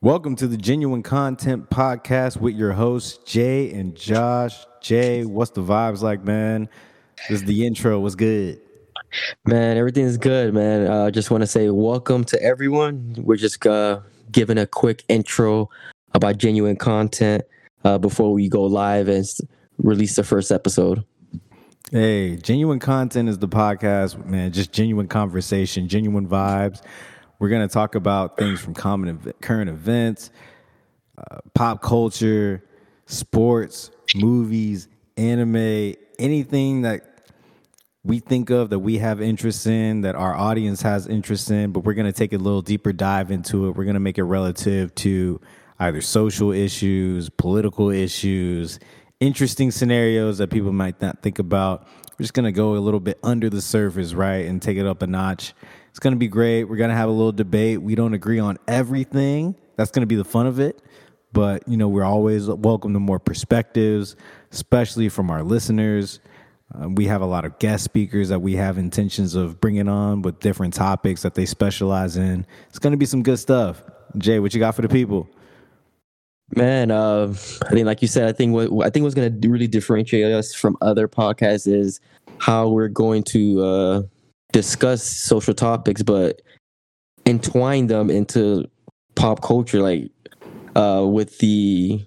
Welcome to the Genuine Kontent Podcast with your hosts, Jay and Josh. Jay, what's the vibes like, man? This is the intro. What's good? Man, everything's good, man. I uh, just want to say welcome to everyone. We're just uh, giving a quick intro about genuine kontent uh, before we go live and release the first episode. Hey, genuine kontent is the podcast, man. Just genuine conversation, genuine vibes. We're going to talk about things from common ev- current events, uh, pop culture, sports, movies, anime, anything that we think of that we have interest in, that our audience has interest in, but we're going to take a little deeper dive into it. We're going to make it relative to either social issues, political issues, interesting scenarios that people might not think about. We're just going to go a little bit under the surface, right? And take it up a notch. It's going to be great. We're going to have a little debate. We don't agree on everything. That's going to be the fun of it. But, you know, we're always welcome to more perspectives, especially from our listeners. Um, we have a lot of guest speakers that we have intentions of bringing on with different topics that they specialize in. It's going to be some good stuff. Jay, what you got for the people? Man, uh, I think, like you said, I think what I think what's going to really differentiate us from other podcasts is how we're going to uh, discuss social topics, but entwine them into pop culture, like uh, with the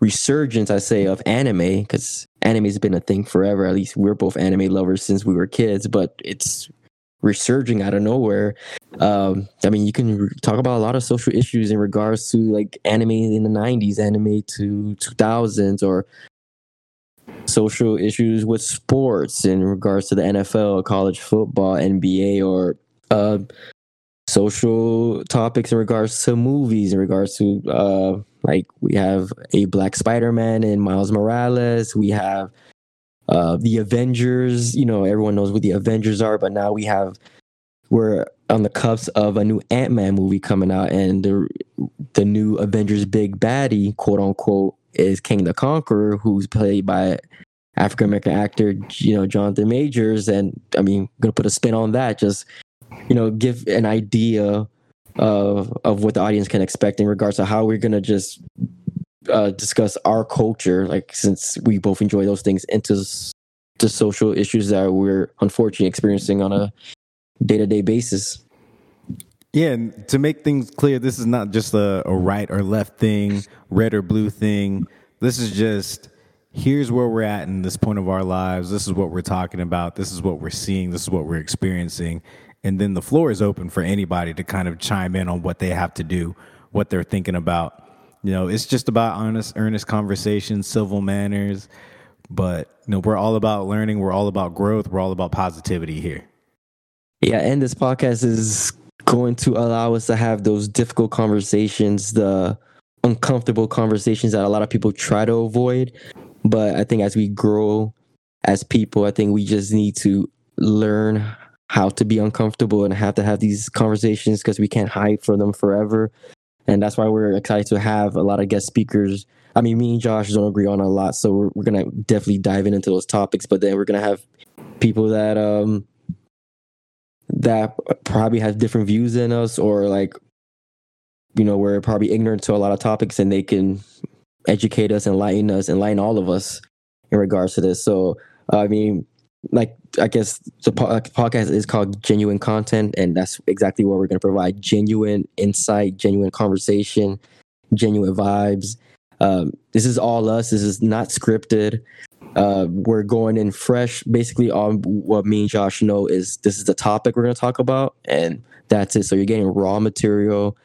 resurgence, I say, of anime, because anime has been a thing forever. At least we're both anime lovers since we were kids, but it's resurging out of nowhere. Um, I mean, you can talk about a lot of social issues in regards to like anime in the 90s, anime to 2000s, or social issues with sports in regards to the NFL, college football, NBA, or uh, social topics in regards to movies, in regards to uh, like we have a Black Spider Man and Miles Morales. We have uh, the Avengers. You know, everyone knows what the Avengers are, but now we have we're on the cuffs of a new Ant Man movie coming out, and the the new Avengers big baddie, quote unquote, is Kang the Conqueror, who's played by African American actor, you know, Jonathan Majors. And I mean, gonna put a spin on that. Just you know, give an idea of of what the audience can expect in regards to how we're gonna just uh, discuss our culture, like since we both enjoy those things, into the social issues that we're unfortunately experiencing on a day to day basis. Yeah, and to make things clear, this is not just a, a right or left thing, red or blue thing. This is just here's where we're at in this point of our lives. This is what we're talking about. This is what we're seeing. This is what we're experiencing. And then the floor is open for anybody to kind of chime in on what they have to do, what they're thinking about. You know, it's just about honest, earnest conversation, civil manners. But, you know, we're all about learning. We're all about growth. We're all about positivity here. Yeah. And this podcast is going to allow us to have those difficult conversations, the uncomfortable conversations that a lot of people try to avoid. But I think as we grow as people, I think we just need to learn how to be uncomfortable and have to have these conversations because we can't hide from them forever. And that's why we're excited to have a lot of guest speakers. I mean, me and Josh don't agree on a lot, so we're, we're gonna definitely dive into those topics. But then we're gonna have people that um that probably has different views than us or like you know we're probably ignorant to a lot of topics and they can educate us enlighten us enlighten all of us in regards to this. So uh, i mean like i guess the po- podcast is called genuine kontent and that's exactly what we're going to provide. Genuine insight genuine conversation genuine vibes. Um, this is all us. This is not scripted uh, we're going in fresh. Basically, on what me and Josh know is this is the topic we're going to talk about, and that's it. So you're getting raw material,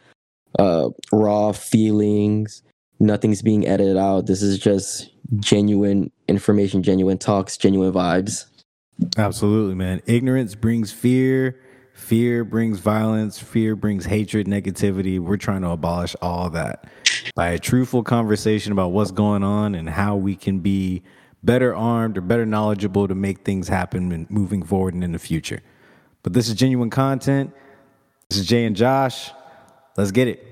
uh, raw feelings. Nothing's being edited out. This is just genuine information, genuine talks, genuine vibes. Absolutely, man. Ignorance brings fear. Fear brings violence. Fear brings hatred, negativity. We're trying to abolish all that by a truthful conversation about what's going on and how we can be better armed or better knowledgeable to make things happen and moving forward and in the future. But this is genuine kontent. This is Jay and Josh. Let's get it.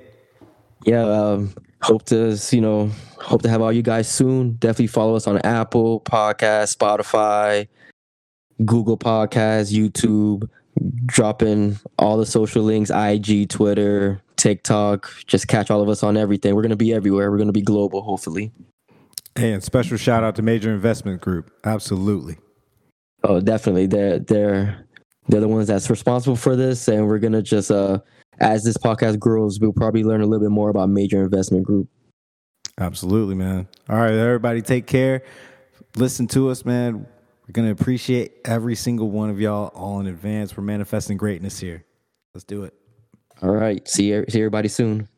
Yeah, um, hope to you know hope to have all you guys soon. Definitely follow us on Apple Podcast, Spotify, Google Podcast, YouTube. dropping all the social links, IG, Twitter, TikTok. Just catch all of us on everything. We're gonna be everywhere. We're gonna be global, hopefully. Hey, and special shout out to Major Investment Group. Absolutely. Oh, definitely. They're they're they're the ones that's responsible for this, and we're gonna just uh as this podcast grows, we'll probably learn a little bit more about Major Investment Group. Absolutely, man. All right, everybody, take care. Listen to us, man. We're gonna appreciate every single one of y'all all in advance. We're manifesting greatness here. Let's do it. All right. See, see everybody soon.